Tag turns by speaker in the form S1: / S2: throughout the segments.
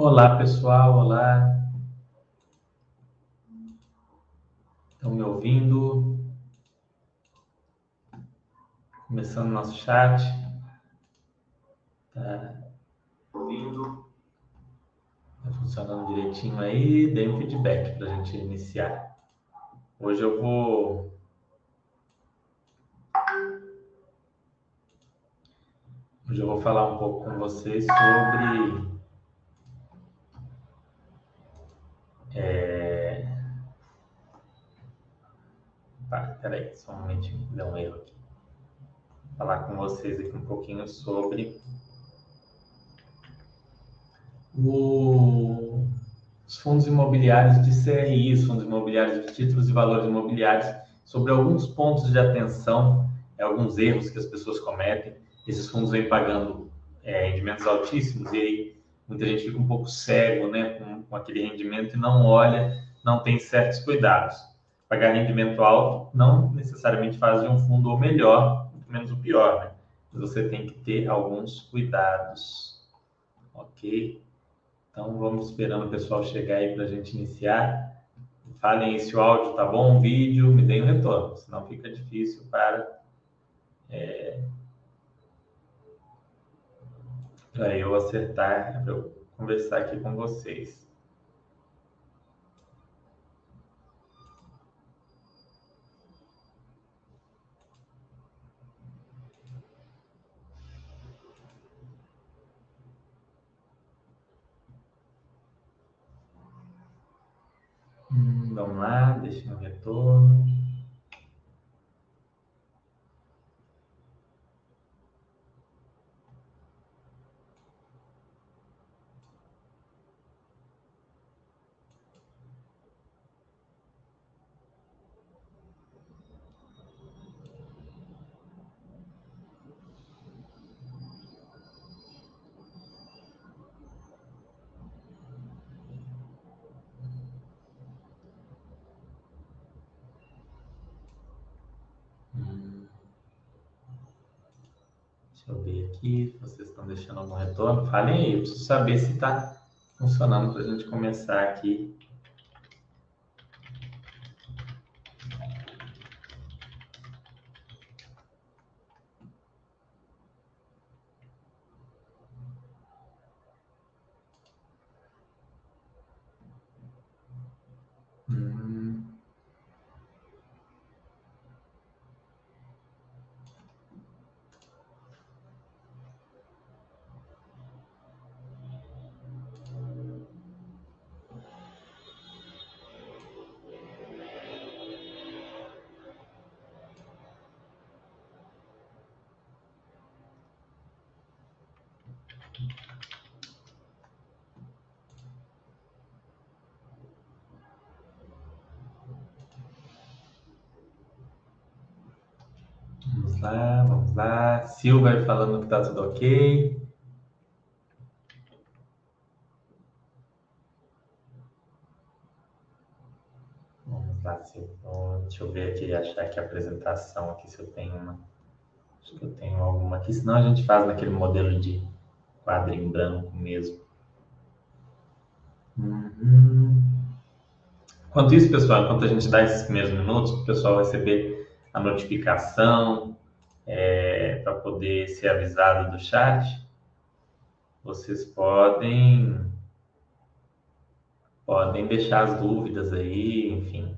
S1: Olá, pessoal. Olá. Estão me ouvindo? Começando nosso chat. Tá ouvindo? Tá funcionando direitinho aí? Dê um feedback para a gente iniciar. Hoje eu vou Hoje eu vou falar um pouco com vocês sobre é... Tá, peraí, só um momentinho, deu um erro aqui. Vou falar com vocês aqui um pouquinho sobre o... os fundos imobiliários de CRI, os fundos imobiliários de títulos e valores imobiliários, sobre alguns pontos de atenção, alguns erros que as pessoas cometem esses fundos vêm pagando é, rendimentos altíssimos e aí muita gente fica um pouco cego né, com, com, aquele rendimento e não olha, não tem certos cuidados. Pagar rendimento alto não necessariamente faz de um fundo o melhor, muito menos o pior, né? Mas você tem que ter alguns cuidados, ok? Então vamos esperando o pessoal chegar aí para a gente iniciar. Falem aí se o áudio tá bom, o vídeo, me deem um retorno, senão fica difícil para é, para eu acertar, para eu conversar aqui com vocês. Hum, vamos lá, deixa no retorno. Deixa eu ver aqui se vocês estão deixando algum retorno. Falem aí, eu preciso saber se está funcionando para a gente começar aqui Vamos lá, vamos lá. Silva falando que está tudo ok. Vamos lá, Silva. Deixa eu ver aqui, achar aqui a apresentação aqui, se eu tenho uma. Acho que eu tenho alguma aqui, senão a gente faz naquele modelo de quadro em branco mesmo. Uhum. Enquanto isso, pessoal, enquanto a gente dá esses primeiros minutos, o pessoal receber a notificação é, para poder ser avisado do chat, vocês podem podem deixar as dúvidas aí, enfim.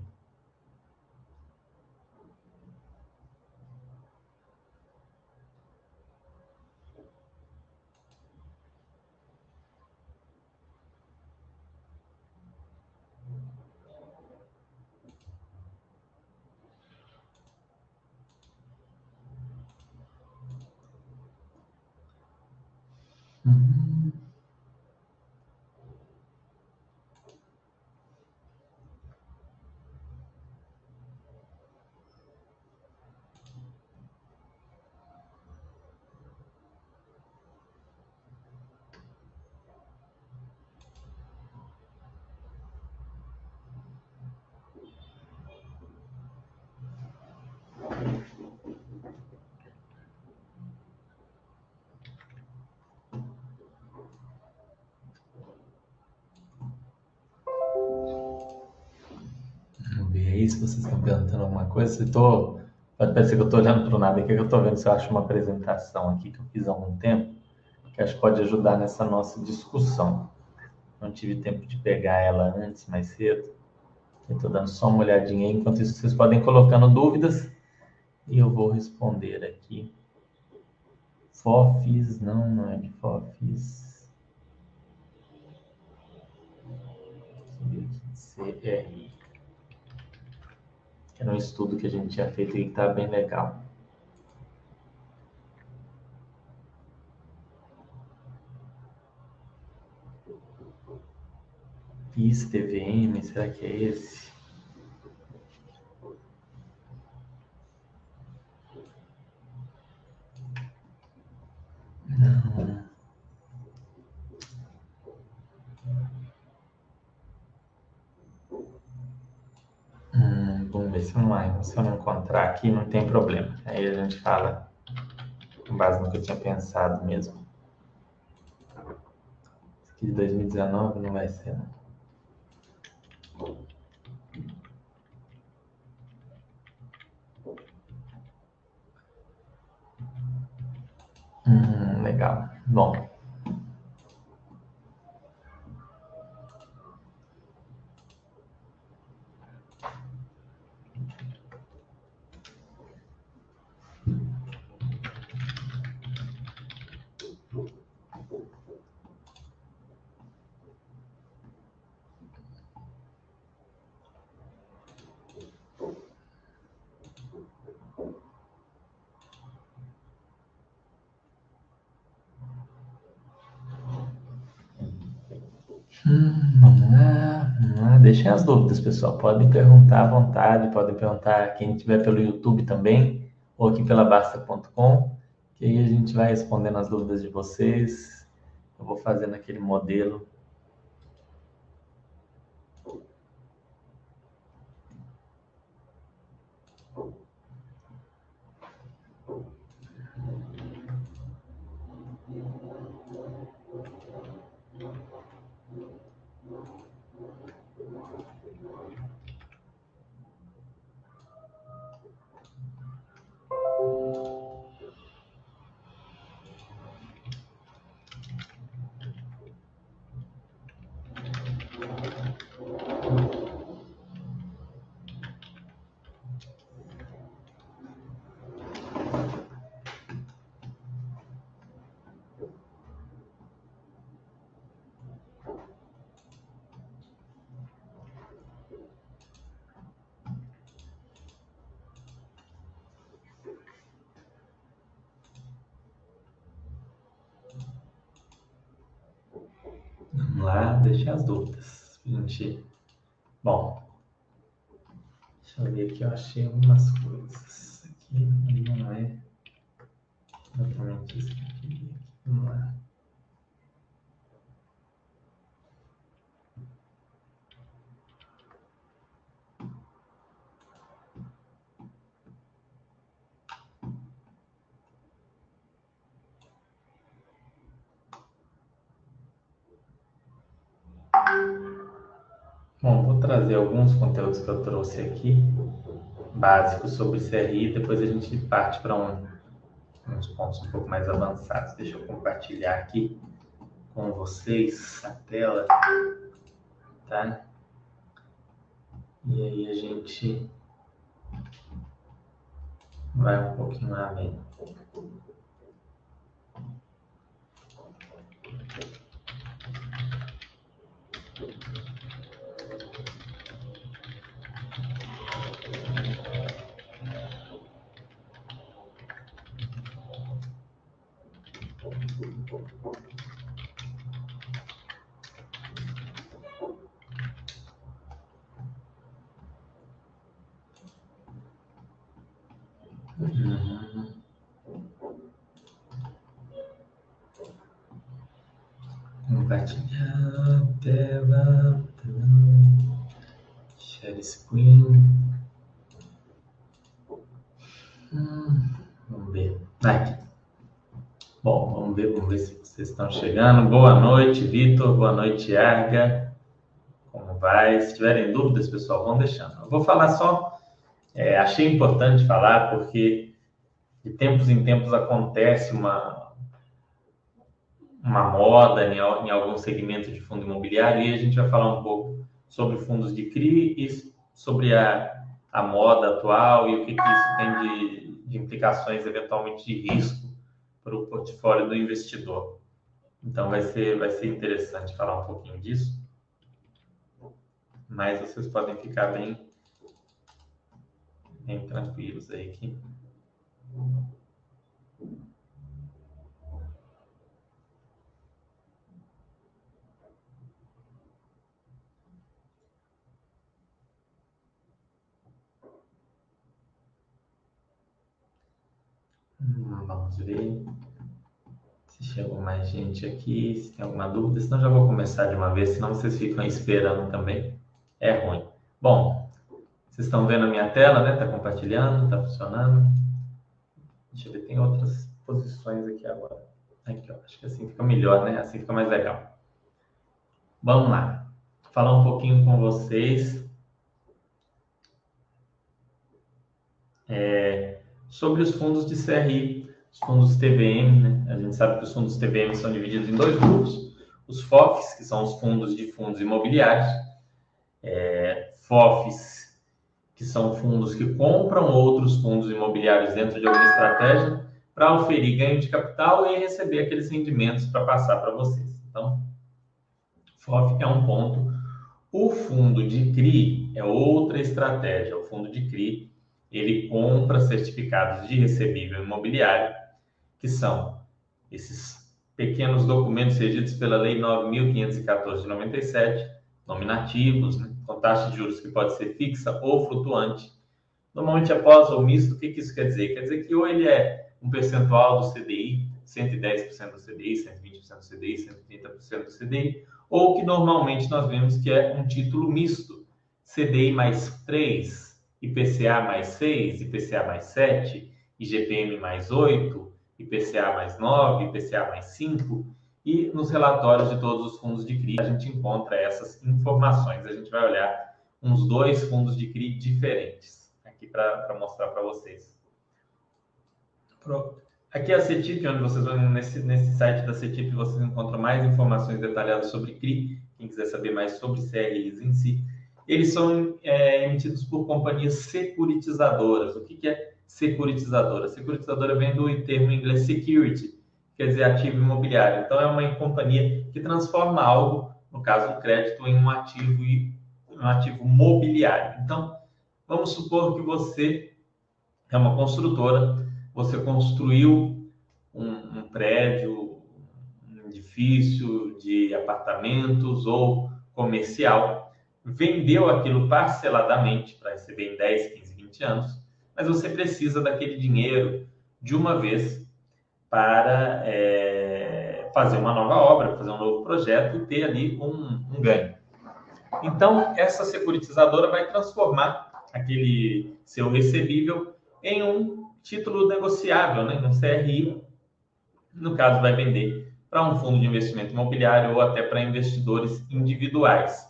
S1: Vocês estão perguntando alguma coisa. Se tô, pode parecer que eu estou olhando para o nada aqui, que eu estou vendo se eu acho uma apresentação aqui que eu fiz há algum tempo, que acho que pode ajudar nessa nossa discussão. Não tive tempo de pegar ela antes, mais cedo. Estou dando só uma olhadinha aí. Enquanto isso, vocês podem colocando dúvidas e eu vou responder aqui. FOFIS, não, não é de FOFIS. CRI. Era um estudo que a gente tinha feito e que está bem legal. PIS TVM, será que é esse? Não. Hum, vamos ver se eu, não, se eu não encontrar aqui, não tem problema. Aí a gente fala com base no que eu tinha pensado mesmo. Esse aqui de 2019 não vai ser, não. Hum, legal. Bom. As dúvidas, pessoal. Podem perguntar à vontade, podem perguntar quem estiver pelo YouTube também, ou aqui pela Basta.com, que aí a gente vai respondendo as dúvidas de vocês. Eu vou fazendo aquele modelo lá, deixem as dúvidas. Gente, bom, deixa eu ver aqui, eu achei algumas coisas. Aqui não é exatamente isso que eu queria. Vamos lá. Bom, vou trazer alguns conteúdos que eu trouxe aqui, básicos sobre CRI, depois a gente parte para um, uns pontos um pouco mais avançados. Deixa eu compartilhar aqui com vocês a tela, tá? E aí a gente vai um pouquinho além. Compartilhar Screen. Hum, vamos ver. Vai. Bom, vamos ver, vamos ver se vocês estão chegando. Boa noite, Vitor. Boa noite, Arga. Como vai. Se tiverem dúvidas, pessoal, vão deixando. Eu vou falar só, é, achei importante falar, porque de tempos em tempos acontece uma, uma moda em, em algum segmento de fundo imobiliário e a gente vai falar um pouco sobre fundos de CRI e sobre a, a moda atual e o que, que isso tem de, de implicações, eventualmente, de risco para o portfólio do investidor. Então, vai ser, vai ser interessante falar um pouquinho disso. Mas vocês podem ficar bem, bem tranquilos aí que Vamos ver se chegou mais gente aqui, se tem alguma dúvida. Senão já vou começar de uma vez, senão vocês ficam esperando também. É ruim. Bom, vocês estão vendo a minha tela, né? Tá compartilhando, tá funcionando. Deixa eu ver, tem outras posições aqui agora. Aqui, ó. Acho que assim fica melhor, né? Assim fica mais legal. Vamos lá. Falar um pouquinho com vocês. É, sobre os fundos de CRI, os fundos TVM, né? A gente sabe que os fundos TVM são divididos em dois grupos. Os FOFs, que são os fundos de fundos imobiliários. É, FOFs que são fundos que compram outros fundos imobiliários dentro de alguma estratégia para oferir ganho de capital e receber aqueles rendimentos para passar para vocês. Então, FOF é um ponto. O fundo de CRI é outra estratégia. O fundo de CRI, ele compra certificados de recebível imobiliário, que são esses pequenos documentos regidos pela Lei 9.514 de 97, nominativos, né? com taxa de juros que pode ser fixa ou flutuante. Normalmente, após o misto, o que, que isso quer dizer? Quer dizer que ou ele é um percentual do CDI, 110% do CDI, 120% do CDI, 130% do CDI, ou que normalmente nós vemos que é um título misto, CDI mais 3, IPCA mais 6, IPCA mais 7, IGPM mais 8, IPCA mais 9, IPCA mais 5, e nos relatórios de todos os fundos de CRI a gente encontra essas informações. A gente vai olhar uns dois fundos de CRI diferentes aqui para mostrar para vocês. Aqui é a CETIP, onde vocês vão nesse, nesse site da CETIP, vocês encontram mais informações detalhadas sobre CRI. Quem quiser saber mais sobre CRIs em si, eles são é, emitidos por companhias securitizadoras. O que, que é securitizadora? Securitizadora vem do termo em inglês security, quer dizer ativo imobiliário. Então, é uma companhia que transforma algo, no caso o crédito, em um ativo, um ativo mobiliário. Então, vamos supor que você é uma construtora, você construiu um, um prédio, um edifício de apartamentos ou comercial, vendeu aquilo parceladamente para receber em 10, 15, 20 anos, mas você precisa daquele dinheiro de uma vez para é, fazer uma nova obra, fazer um novo projeto e ter ali um, um ganho. Então, essa securitizadora vai transformar aquele seu recebível em um título negociável, né, um CRI. No caso, vai vender para um fundo de investimento imobiliário ou até para investidores individuais.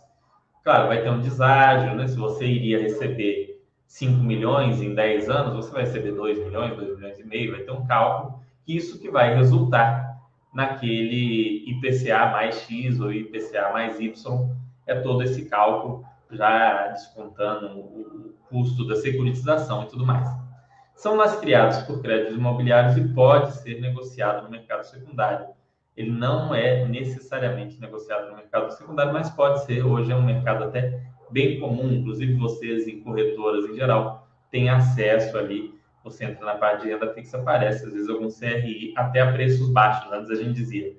S1: Claro, vai ter um deságio, né? Se você iria receber 5 milhões em 10 anos, você vai receber 2 milhões, 2 milhões e meio, vai ter um cálculo isso que vai resultar naquele IPCA mais X ou IPCA mais Y, é todo esse cálculo já descontando o custo da securitização e tudo mais. São lastreados por créditos imobiliários e pode ser negociado no mercado secundário. Ele não é necessariamente negociado no mercado secundário, mas pode ser. Hoje é um mercado até bem comum, inclusive vocês em corretoras em geral têm acesso ali você entra na parte de renda fixa, aparece às vezes algum CRI até a preços baixos. Antes a gente dizia,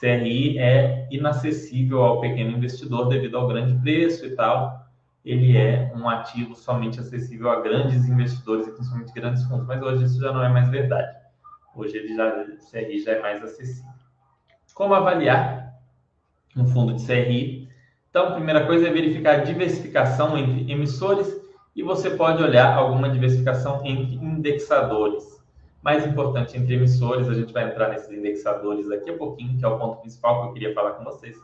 S1: CRI é inacessível ao pequeno investidor devido ao grande preço e tal. Ele é um ativo somente acessível a grandes investidores e principalmente grandes fundos. Mas hoje isso já não é mais verdade. Hoje ele já, o CRI já é mais acessível. Como avaliar um fundo de CRI? Então, a primeira coisa é verificar a diversificação entre emissores e você pode olhar alguma diversificação entre indexadores. Mais importante, entre emissores, a gente vai entrar nesses indexadores daqui a pouquinho, que é o ponto principal que eu queria falar com vocês.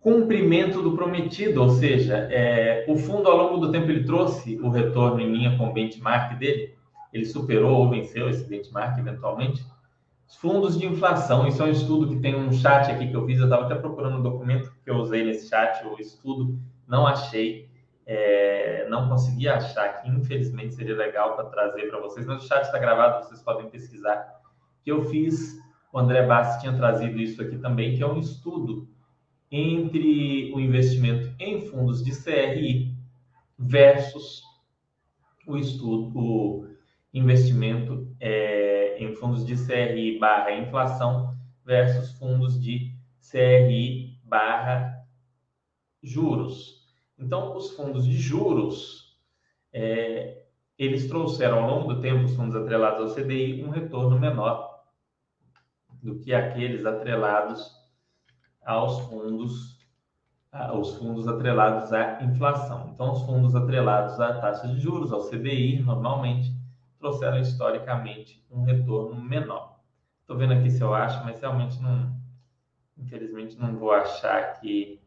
S1: cumprimento do prometido, ou seja, é, o fundo ao longo do tempo ele trouxe o retorno em linha com o benchmark dele, ele superou ou venceu esse benchmark eventualmente. Os fundos de inflação, isso é um estudo que tem um chat aqui que eu fiz, eu estava até procurando um documento que eu usei nesse chat, o estudo, não achei, é, não consegui achar aqui, infelizmente seria legal para trazer para vocês, mas o chat está gravado, vocês podem pesquisar, que eu fiz, o André Bassi tinha trazido isso aqui também, que é um estudo entre o investimento em fundos de CRI versus o estudo, o investimento é, em fundos de CRI barra inflação versus fundos de CRI barra juros. Então, os fundos de juros, é, eles trouxeram ao longo do tempo, os fundos atrelados ao CDI, um retorno menor do que aqueles atrelados aos fundos, aos fundos atrelados à inflação. Então, os fundos atrelados à taxa de juros, ao CDI, normalmente, trouxeram historicamente um retorno menor. Estou vendo aqui se eu acho, mas realmente não, infelizmente não vou achar aqui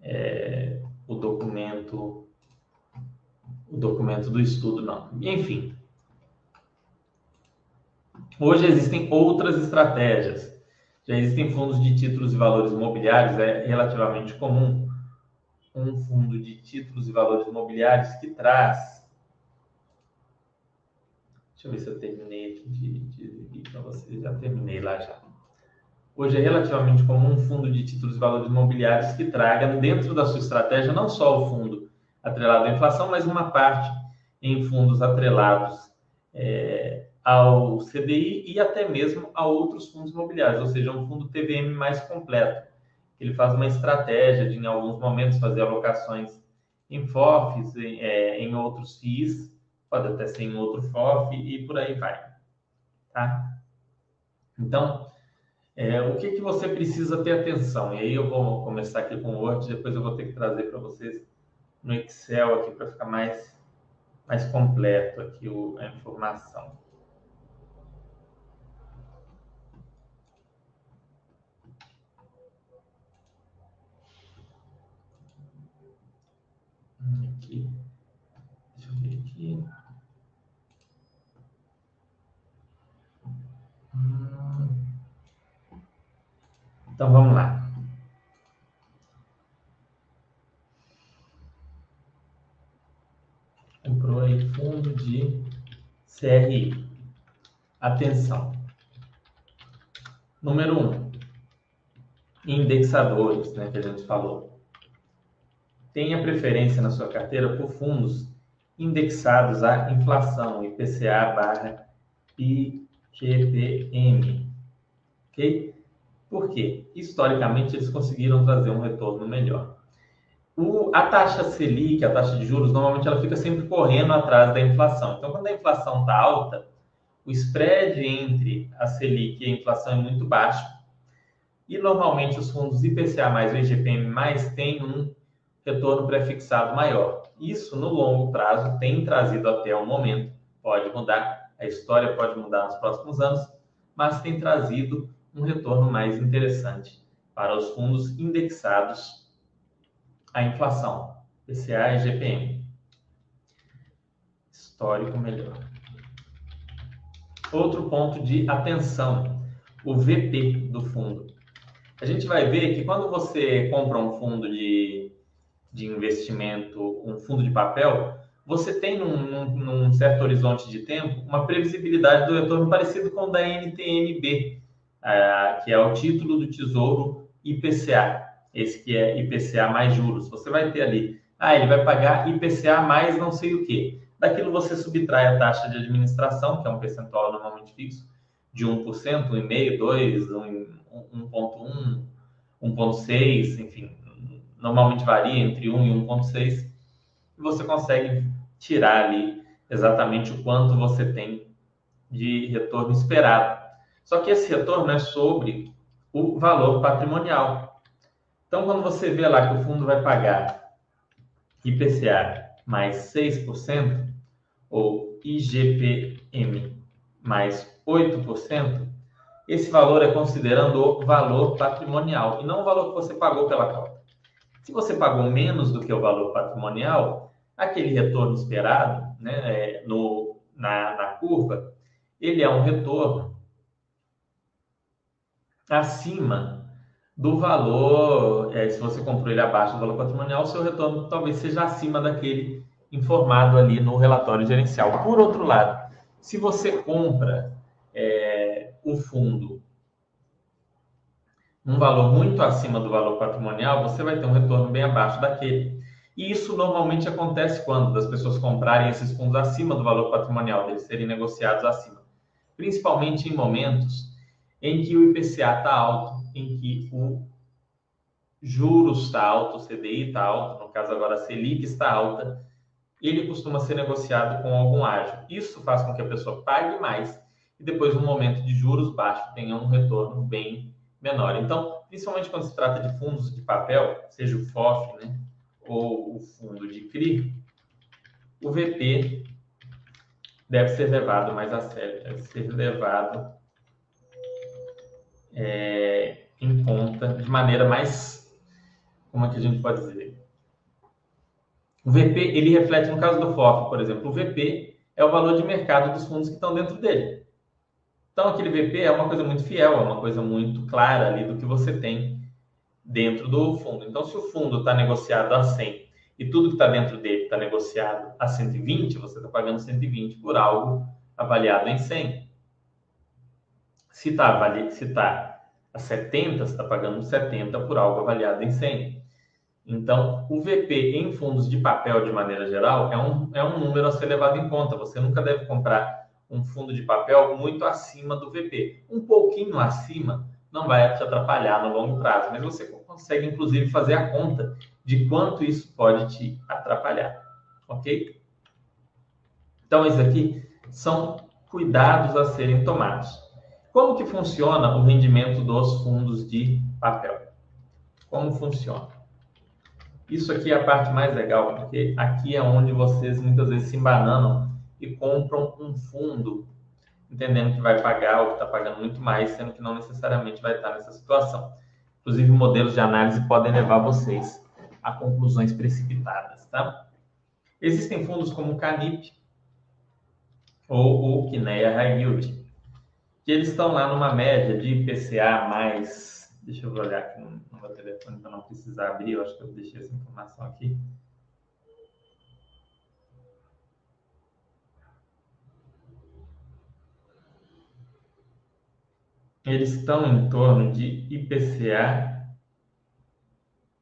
S1: é, o documento, o documento do estudo, não. Enfim, hoje existem outras estratégias já existem fundos de títulos e valores imobiliários, é relativamente comum um fundo de títulos e valores imobiliários que traz. Deixa eu ver se eu terminei aqui de, de, para vocês. Já terminei lá já. Hoje é relativamente comum um fundo de títulos e valores imobiliários que traga dentro da sua estratégia não só o fundo atrelado à inflação, mas uma parte em fundos atrelados é, ao CDI e até mesmo a outros fundos imobiliários, ou seja, um fundo TVM mais completo. Ele faz uma estratégia de, em alguns momentos, fazer alocações em FOFs, em, é, em outros FIIs, pode até ser em outro FOF e por aí vai. Tá? Então, é, o que, que você precisa ter atenção? E aí eu vou começar aqui com o Word, depois eu vou ter que trazer para vocês no Excel aqui para ficar mais, mais completo aqui o, a informação. Aqui. Deixa eu ver aqui. Hum. Então vamos lá. Comprou aí fundo de CRI. Atenção. Número um, indexadores, né, que a gente falou tenha preferência na sua carteira por fundos indexados à inflação, IPCA barra IGPM. Ok? Por quê? Historicamente, eles conseguiram trazer um retorno melhor. O, a taxa Selic, a taxa de juros, normalmente ela fica sempre correndo atrás da inflação. Então, quando a inflação está alta, o spread entre a Selic e a inflação é muito baixo. E normalmente os fundos IPCA mais o IGPM mais têm um retorno prefixado maior. Isso, no longo prazo, tem trazido até o momento, pode mudar, a história pode mudar nos próximos anos, mas tem trazido um retorno mais interessante para os fundos indexados à inflação, PCA e GPM. Histórico melhor. Outro ponto de atenção, o VP do fundo. A gente vai ver que quando você compra um fundo de de investimento, um fundo de papel, você tem num, num, num, certo horizonte de tempo uma previsibilidade do retorno parecido com o da NTNB, uh, que é o título do Tesouro IPCA, esse que é IPCA mais juros. Você vai ter ali, ah, ele vai pagar IPCA mais não sei o quê. Daquilo você subtrai a taxa de administração, que é um percentual normalmente fixo, de 1%, 1,5%, 2%, 1,1%, 1,6%, enfim, normalmente varia entre 1 e 1,6, e você consegue tirar ali exatamente o quanto você tem de retorno esperado. Só que esse retorno é sobre o valor patrimonial. Então, quando você vê lá que o fundo vai pagar IPCA mais 6% ou IGPM mais 8%, esse valor é considerando o valor patrimonial e não o valor que você pagou pela cota. Se você pagou menos do que o valor patrimonial, aquele retorno esperado né, é, no, na, na curva, ele é um retorno acima do valor, é, se você comprou ele abaixo do valor patrimonial, o seu retorno talvez seja acima daquele informado ali no relatório gerencial. Por outro lado, se você compra é, o fundo um valor muito acima do valor patrimonial, você vai ter um retorno bem abaixo daquele. E isso normalmente acontece quando as pessoas comprarem esses fundos acima do valor patrimonial, deles serem negociados acima. Principalmente em momentos em que o IPCA está alto, em que o juros está alto, o CDI está alto, no caso agora a Selic está alta, ele costuma ser negociado com algum ágio. Isso faz com que a pessoa pague mais e depois, no momento de juros baixos, tenha um retorno bem menor. Então, principalmente quando se trata de fundos de papel, seja o FOF né, ou o fundo de CRI, o VP deve ser levado mais a sério, deve ser levado é, em conta de maneira mais, como é que a gente pode dizer? O VP, ele reflete, no caso do FOF, por exemplo, o VP é o valor de mercado dos fundos que estão dentro dele. Então, aquele VP é uma coisa muito fiel, é uma coisa muito clara ali do que você tem dentro do fundo. Então, se o fundo está negociado a 100 e tudo que está dentro dele está negociado a 120, você está pagando 120 por algo avaliado em 100. Se está tá a 70, você está pagando 70 por algo avaliado em 100. Então, o VP em fundos de papel, de maneira geral, é um, é um número a ser levado em conta. Você nunca deve comprar um fundo de papel muito acima do VP. Um pouquinho acima não vai te atrapalhar no longo prazo, mas você consegue, inclusive, fazer a conta de quanto isso pode te atrapalhar, ok? Então, esses aqui são cuidados a serem tomados. Como que funciona o rendimento dos fundos de papel? Como funciona? Isso aqui é a parte mais legal, porque aqui é onde vocês muitas vezes se embananam e compram um fundo, entendendo que vai pagar ou que está pagando muito mais, sendo que não necessariamente vai estar nessa situação. Inclusive, modelos de análise podem levar vocês a conclusões precipitadas, tá? Existem fundos como o Canip ou o Kinea High Yield, que eles estão lá numa média de IPCA mais, deixa eu olhar aqui no, meu telefone para não precisar abrir, eu acho que eu deixei essa informação aqui. Eles estão em torno de IPCA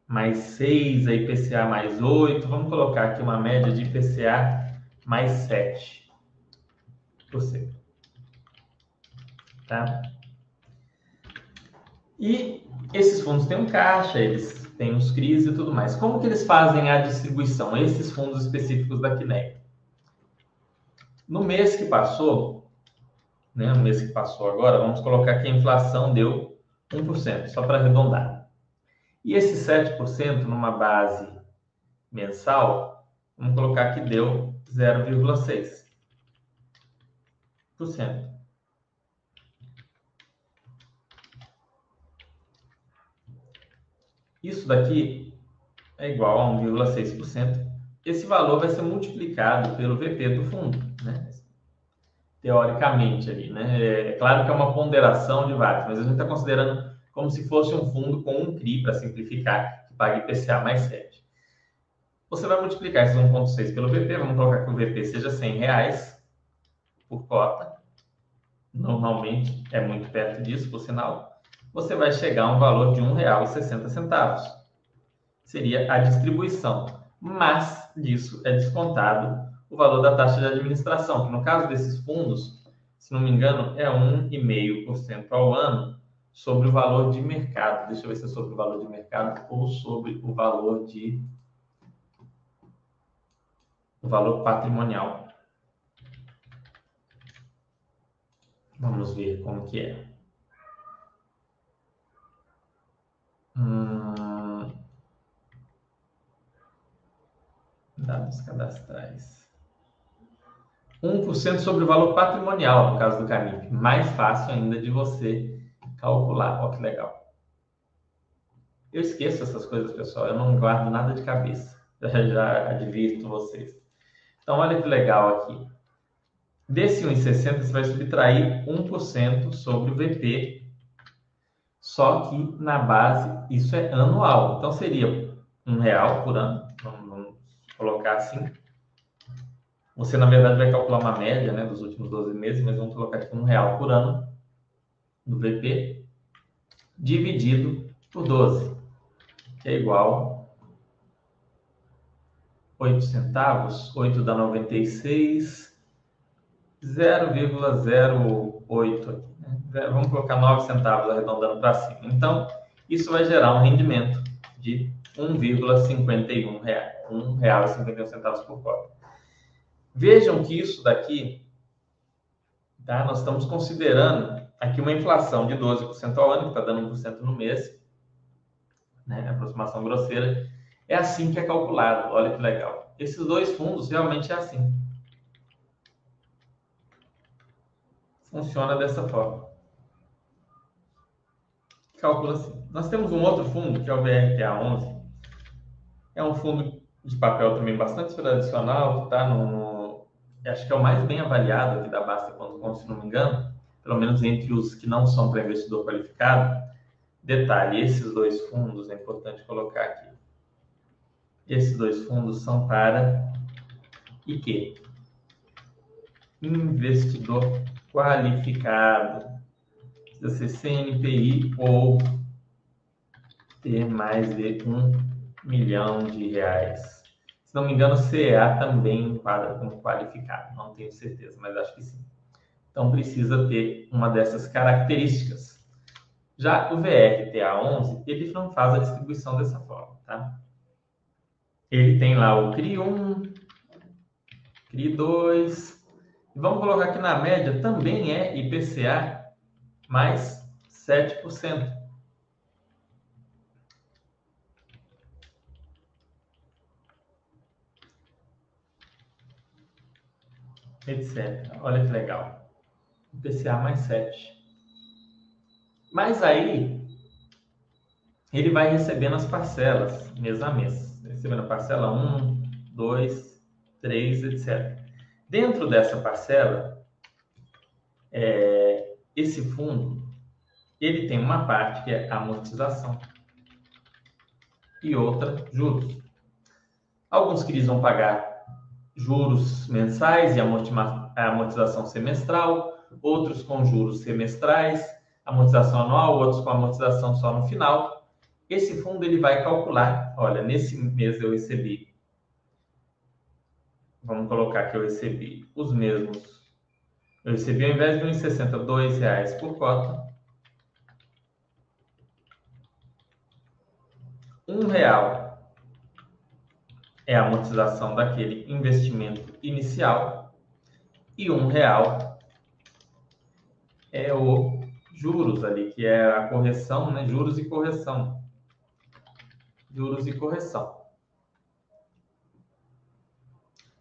S1: mais 6 a IPCA mais 8. Vamos colocar aqui uma média de IPCA mais 7 por cento. Tá? E esses fundos têm um caixa, eles têm os CRIs e tudo mais. Como que eles fazem a distribuição, esses fundos específicos da Kinect? No mês que passou, né, mês que passou agora, vamos colocar que a inflação deu 1%, só para arredondar. E esse 7% numa base mensal, vamos colocar que deu 0,6%. Isso daqui é igual a 1,6%. Esse valor vai ser multiplicado pelo VP do fundo, né? Teoricamente ali, né? É claro que é uma ponderação de vários, mas a gente está considerando como se fosse um fundo com um CRI, para simplificar, que pague IPCA mais 7. Você vai multiplicar esse 1,6 pelo VP, vamos colocar que o VP seja 100 reais por cota. Normalmente é muito perto disso, por sinal. Você vai chegar a um valor de R$ 1,60. Seria a distribuição. Mas disso é descontado o valor da taxa de administração, que no caso desses fundos, se não me engano, é 1,5% ao ano sobre o valor de mercado. Deixa eu ver se é sobre o valor de mercado ou sobre o valor de o valor patrimonial. Vamos ver como que é. Hum... Dados cadastrais. 1% sobre o valor patrimonial, no caso do Canip. Mais fácil ainda de você calcular. Olha que legal. Eu esqueço essas coisas, pessoal. Eu não guardo nada de cabeça. Já, já advirto vocês. Então, olha que legal aqui. Desse 1,60, você vai subtrair 1% sobre o VP. Só que na base, isso é anual. Então, seria um real por ano. Vamos colocar assim. Você, na verdade, vai calcular uma média né, dos últimos 12 meses, mas vamos colocar aqui um real por ano do VP, dividido por 12, que é igual 8 centavos, 8 dá 96, 0,08 aqui. Né? Vamos colocar 9 centavos arredondando para cima. Então, isso vai gerar um rendimento de 1,51 real, R$ 1,51 por cota. Vejam que isso daqui, tá? nós estamos considerando aqui uma inflação de 12% ao ano, que está dando 1% no mês, né? aproximação grosseira. É assim que é calculado, olha que legal. Esses dois fundos realmente é assim. Funciona dessa forma. Calcula assim. Nós temos um outro fundo, que é o VRTA11. É um fundo de papel também bastante tradicional, que está no, acho que é o mais bem avaliado aqui da Basta.com, se não me engano, pelo menos entre os que não são para investidor qualificado. Detalhe, esses dois fundos, é importante colocar aqui. Esses dois fundos são para que? Investidor qualificado. Precisa ser CNPI ou ter mais de um milhão de reais se não me engano, CEA também enquadra como qualificado, não tenho certeza, mas acho que sim. Então, precisa ter uma dessas características. Já o VRTA11, ele não faz a distribuição dessa forma, tá? Ele tem lá o CRI1, CRI2, e vamos colocar aqui na média, também é IPCA mais 7%. Etc. Olha que legal. IPCA mais 7. Mas aí, ele vai recebendo as parcelas mês a mês. Recebendo a parcela 1, 2, 3, etc. Dentro dessa parcela, é, esse fundo, ele tem uma parte que é amortização e outra juros. Alguns CRIs vão pagar juros mensais e amortização semestral, outros com juros semestrais, amortização anual, outros com amortização só no final. Esse fundo ele vai calcular, olha, nesse mês eu recebi, vamos colocar que eu recebi os mesmos, eu recebi ao invés de 1,62 reais por cota, um real é a amortização daquele investimento inicial e um real é o juros ali, que é a correção, né? Juros e correção. Juros e correção.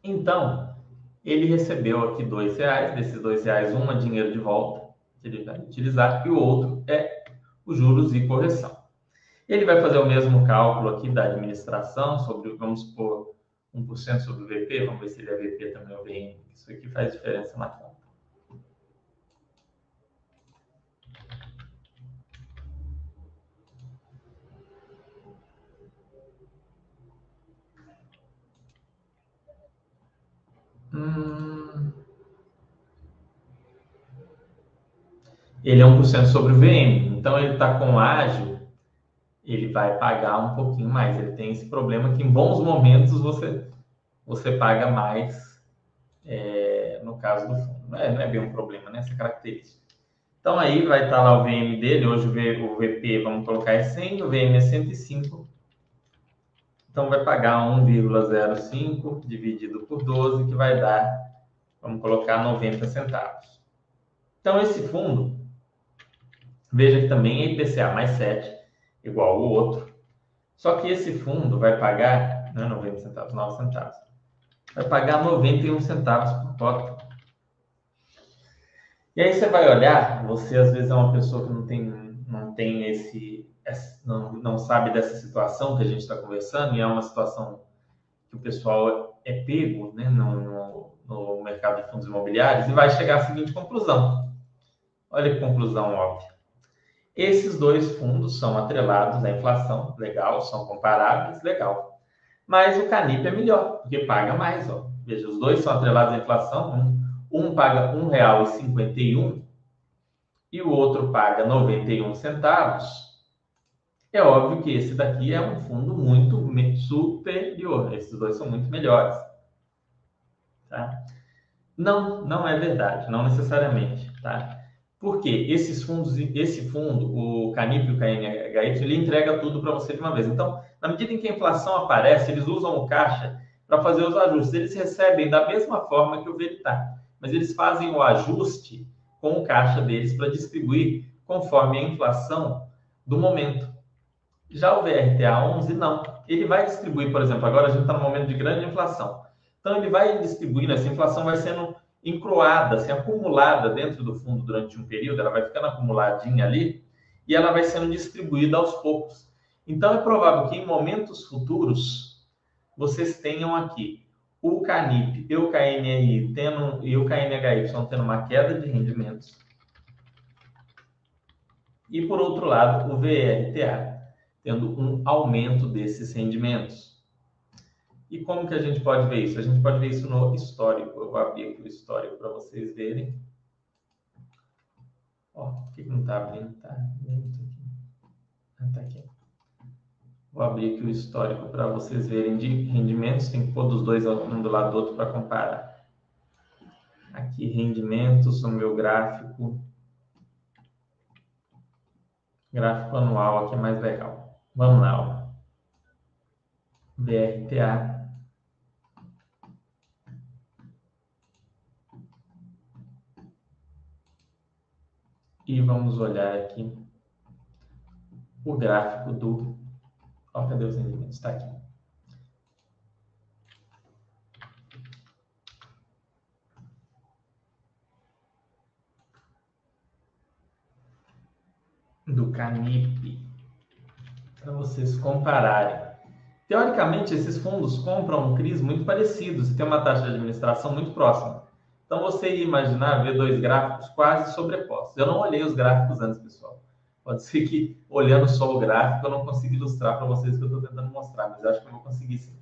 S1: Então, ele recebeu aqui dois reais, desses dois reais, um é dinheiro de volta, que ele vai utilizar, e o outro é os juros e correção. Ele vai fazer o mesmo cálculo aqui da administração sobre, vamos supor, 1% sobre o VP, vamos ver se ele é VP também ou VM. Isso aqui faz diferença na conta. Hum... Ele é 1% sobre o VM. Então, ele está com ágil ele vai pagar um pouquinho mais. Ele tem esse problema que em bons momentos você, você paga mais é, no caso do fundo. Não é, não é bem um problema, né? Essa característica. Então aí vai estar lá o VM dele, hoje o VP vamos colocar é 100, o VM é 105. Então vai pagar 1,05 dividido por 12, que vai dar, vamos colocar 90 centavos. Então esse fundo, veja que também é IPCA mais 7, igual o outro. Só que esse fundo vai pagar, não é 90 centavos, 9 centavos. Vai pagar 91 centavos por cota. E aí você vai olhar, você às vezes é uma pessoa que não tem não tem esse, não, não sabe dessa situação que a gente está conversando, e é uma situação que o pessoal é pego né, no, no, no mercado de fundos imobiliários, e vai chegar à seguinte conclusão. Olha que conclusão óbvia. Esses dois fundos são atrelados à inflação, legal, são comparáveis, legal. Mas o Canip é melhor, porque paga mais. Ó. Veja, os dois são atrelados à inflação, um, um paga R$ 1,51 e o outro paga 91 centavos, é óbvio que esse daqui é um fundo muito superior. Esses dois são muito melhores. Tá? Não, não é verdade, não necessariamente, tá? Porque esses fundos, esse fundo, o Canip e o KNHY, ele entrega tudo para você de uma vez. Então, na medida em que a inflação aparece, eles usam o caixa para fazer os ajustes. Eles recebem da mesma forma que o Veritar, mas eles fazem o ajuste com o caixa deles para distribuir conforme a inflação do momento. Já o VRTA 11 não. Ele vai distribuir, por exemplo, agora a gente está no momento de grande inflação. Então ele vai distribuindo, essa inflação vai sendo encroada, assim, acumulada dentro do fundo durante um período, ela vai ficando acumuladinha ali e ela vai sendo distribuída aos poucos. Então é provável que em momentos futuros vocês tenham aqui o CANIP e o KNRI tendo, e o KNHY tendo uma queda de rendimentos. E, por outro lado, o VRTA tendo um aumento desses rendimentos. E como que a gente pode ver isso? A gente pode ver isso no histórico. Eu vou abrir aqui o histórico para vocês verem. Ó, por que não está abrindo? Abrindo aqui. Ah, tá aqui. Vou abrir aqui o histórico para vocês verem de rendimentos. Tem que pôr dos dois um do lado do outro para comparar. Aqui, rendimentos, no meu gráfico. Gráfico anual aqui é mais legal. Vamos lá, ó. BRTA. E vamos olhar aqui o gráfico do Ó, cadê os rendimentos? Está aqui. Do Canip. Para vocês compararem. Teoricamente, esses fundos compram CRIs muito parecidos e tem uma taxa de administração muito próxima. Então, você ia imaginar ver dois gráficos quase sobrepostos. Eu não olhei os gráficos antes, pessoal. Pode ser que, olhando só o gráfico, eu não consiga ilustrar para vocês o que eu estou tentando mostrar, mas eu acho que eu vou conseguir sim.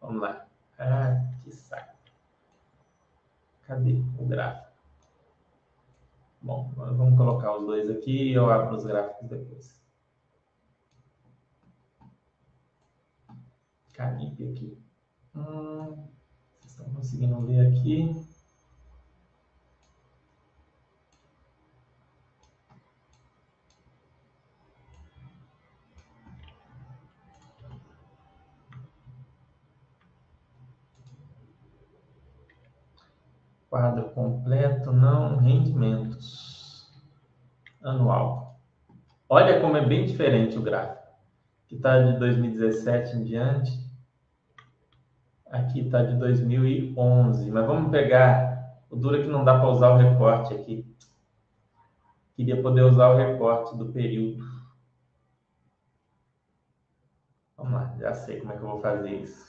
S1: Vamos lá. Ah, que saco. Cadê o gráfico? Bom, vamos colocar os dois aqui e eu abro os gráficos depois. Canip aqui. Hum, vocês estão conseguindo ver aqui? Quadro completo, não rendimentos. Anual. Olha como é bem diferente o gráfico. Aqui está de 2017 em diante. Aqui está de 2011. Mas vamos pegar. O duro que não dá para usar o recorte aqui. Queria poder usar o recorte do período. Vamos lá, já sei como é que eu vou fazer isso.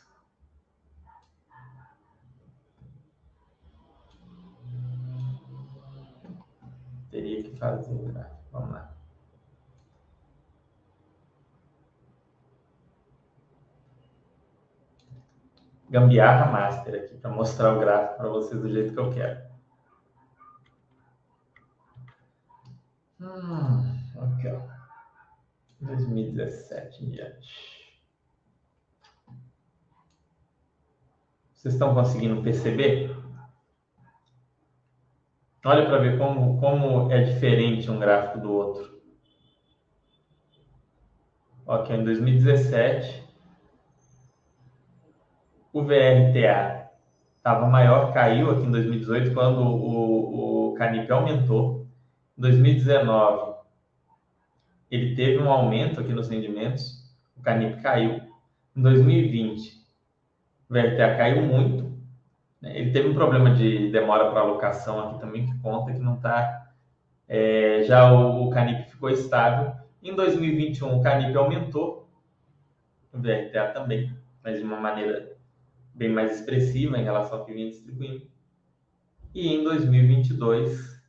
S1: Teria que fazer o gráfico. Vamos lá. Gambiarra Master aqui para mostrar o gráfico para vocês do jeito que eu quero. Hum, aqui, ó. 2017 em diante. Vocês estão conseguindo perceber? Olha para ver como, como é diferente um gráfico do outro. Ok, em 2017, o VRTA estava maior, caiu aqui em 2018, quando o, o Canip aumentou. Em 2019, ele teve um aumento aqui nos rendimentos, o Canip caiu. Em 2020, o VRTA caiu muito? Ele teve um problema de demora para alocação aqui também, que conta que não está. É, já o, o Canip ficou estável Em 2021, o Canip aumentou, o VRTA também, mas de uma maneira bem mais expressiva em relação ao que vinha distribuindo. E em 2022,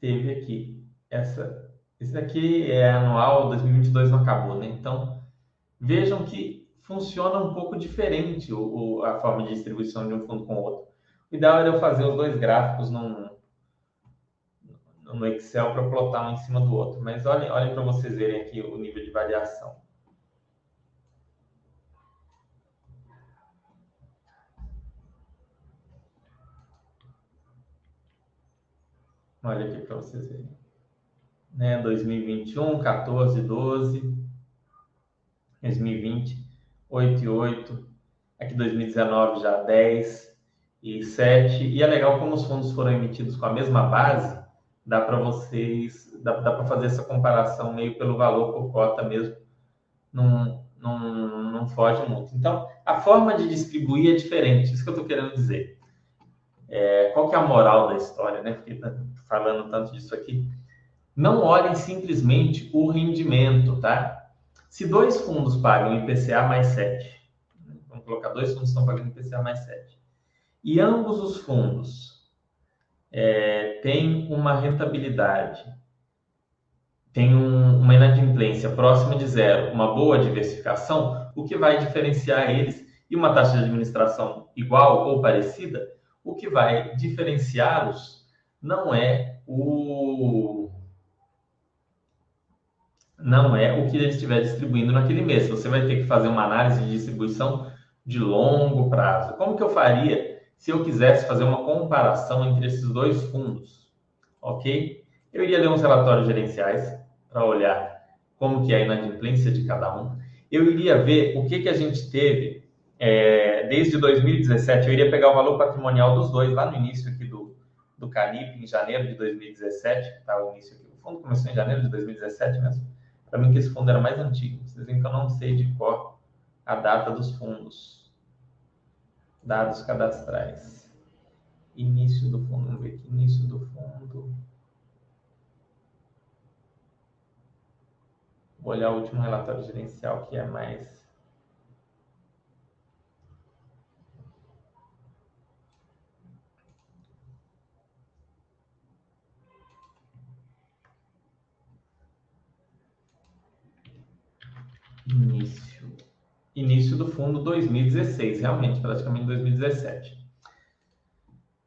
S1: teve aqui essa. Esse daqui é anual, 2022 não acabou, né? Então, vejam que funciona um pouco diferente o, o, a forma de distribuição de um fundo com o outro. O ideal era eu fazer os dois gráficos num, no Excel para plotar um em cima do outro. Mas olhem, olhem para vocês verem aqui o nível de variação. Olha aqui para vocês verem. Né, 2021, 14, 12. 2020, 8 e 8. Aqui 2019 já 10 e 7. E é legal como os fundos foram emitidos com a mesma base, dá para vocês, dá, dá para fazer essa comparação meio pelo valor por cota mesmo. Não, não, não foge muito. Então, a forma de distribuir é diferente, isso que eu estou querendo dizer. É, qual que é a moral da história, né? Fiquei falando tanto disso aqui. Não olhem simplesmente o rendimento, tá? Se dois fundos pagam IPCA mais 7, vamos colocar dois fundos estão pagando IPCA mais 7, e ambos os fundos é, têm uma rentabilidade, tem um, uma inadimplência próxima de zero, uma boa diversificação, o que vai diferenciar eles, e uma taxa de administração igual ou parecida, o que vai diferenciá-los não é o não é o que ele estiver distribuindo naquele mês. Você vai ter que fazer uma análise de distribuição de longo prazo. Como que eu faria se eu quisesse fazer uma comparação entre esses dois fundos? Ok? Eu iria ler uns relatórios gerenciais para olhar como que é a inadimplência de cada um. Eu iria ver o que, que a gente teve é, desde 2017, eu iria pegar o valor patrimonial dos dois, lá no início aqui do, do Canip, em janeiro de 2017, tá o início aqui. O fundo começou em janeiro de 2017 mesmo. Para mim que esse fundo era mais antigo. Vocês veem que eu não sei de cor a data dos fundos. Dados cadastrais. Início do fundo, vamos ver aqui, início do fundo. Vou olhar o último relatório gerencial, que é mais Início. Início do fundo 2016, realmente, praticamente 2017.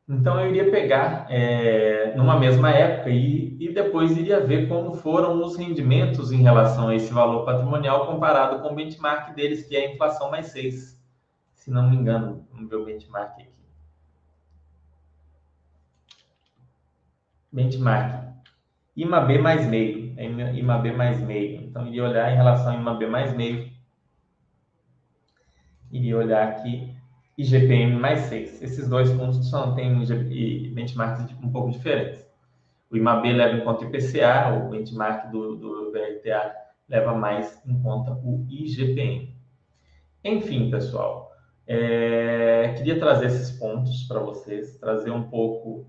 S1: Então eu iria pegar é, numa mesma época e, e depois iria ver como foram os rendimentos em relação a esse valor patrimonial comparado com o benchmark deles, que é a inflação mais 6. Se não me engano, vamos ver o benchmark aqui. Benchmark. IMAB mais meio. Mais meio. Então, iria olhar em relação a IMAB mais meio. Iria olhar aqui IGPM mais 6. Esses dois pontos são, têm benchmarks um pouco diferentes. O IMAB leva em conta o IPCA, o benchmark do, do VRTA leva mais em conta o IGPM. Enfim, pessoal, é, queria trazer esses pontos para vocês, trazer um pouco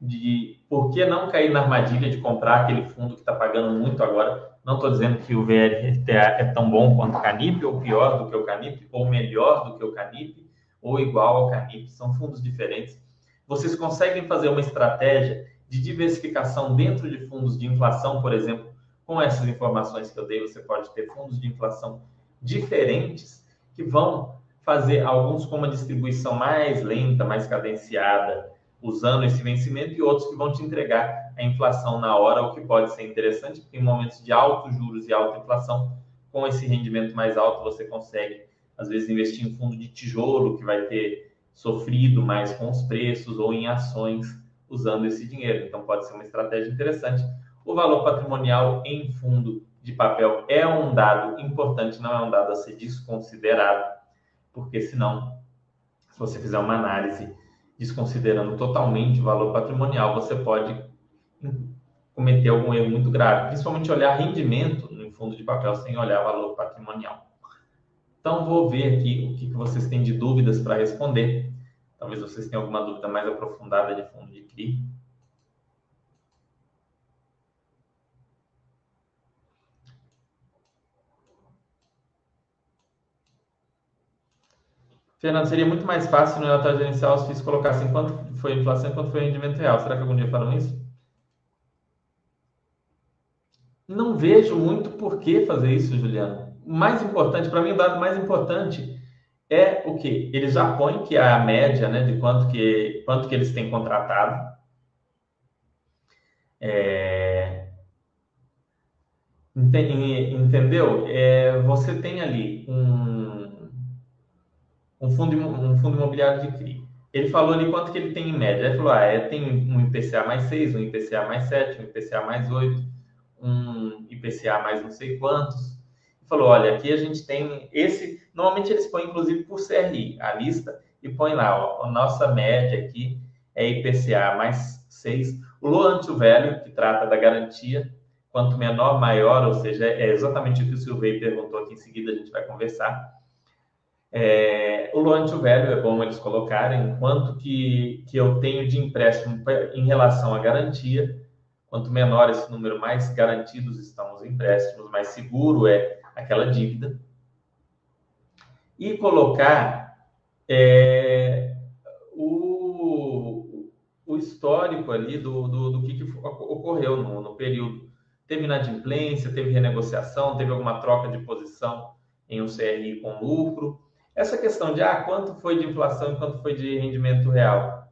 S1: de por que não cair na armadilha de comprar aquele fundo que está pagando muito agora. Não estou dizendo que o VRTA é tão bom quanto o Canip, ou pior do que o Canip, ou melhor do que o Canip, ou igual ao Canip. São fundos diferentes. Vocês conseguem fazer uma estratégia de diversificação dentro de fundos de inflação, por exemplo, com essas informações que eu dei, você pode ter fundos de inflação diferentes que vão fazer alguns com uma distribuição mais lenta, mais cadenciada, usando esse vencimento e outros que vão te entregar a inflação na hora, o que pode ser interessante, porque em momentos de altos juros e alta inflação, com esse rendimento mais alto, você consegue, às vezes, investir em fundo de tijolo, que vai ter sofrido mais com os preços, ou em ações usando esse dinheiro. Então, pode ser uma estratégia interessante. O valor patrimonial em fundo de papel é um dado importante, não é um dado a ser desconsiderado, porque senão, se você fizer uma análise desconsiderando totalmente o valor patrimonial, você pode cometer algum erro muito grave, principalmente olhar rendimento no fundo de papel sem olhar valor patrimonial. Então, vou ver aqui o que vocês têm de dúvidas para responder. Talvez vocês tenham alguma dúvida mais aprofundada de fundo de CRI. Fernando, seria muito mais fácil no relatório gerencial os FIIs colocassem quanto foi a inflação e quanto foi o rendimento real. Será que algum dia falam isso? Não vejo muito por que fazer isso, Juliano. O mais importante, para mim, o dado mais importante é o que? Eles já põem que é a média né, de quanto que, quanto que eles têm contratado. É... Entendeu? É, você tem ali um, um, fundo, um fundo imobiliário de CRI. Ele falou ali quanto que ele tem em média. Ele falou, ah, é, tem um IPCA mais 6, um IPCA mais 7, um IPCA mais 8, um IPCA mais não sei quantos. Ele falou, olha, aqui a gente tem esse... Normalmente eles põem, inclusive, por CRI, a lista, e põe lá, ó, a nossa média aqui é IPCA mais 6. O loan to value, que trata da garantia, quanto menor, maior, ou seja, é exatamente o que o Silvei perguntou aqui em seguida, a gente vai conversar. É, o loan to value é bom eles colocarem quanto que, que eu tenho de empréstimo em relação à garantia. Quanto menor esse número, mais garantidos estão os empréstimos, mais seguro é aquela dívida. E colocar é, o, o histórico ali do, do, do que, que ocorreu no, no período Teve inadimplência, teve renegociação, teve alguma troca de posição em um CRI com lucro. Essa questão de ah, quanto foi de inflação e quanto foi de rendimento real.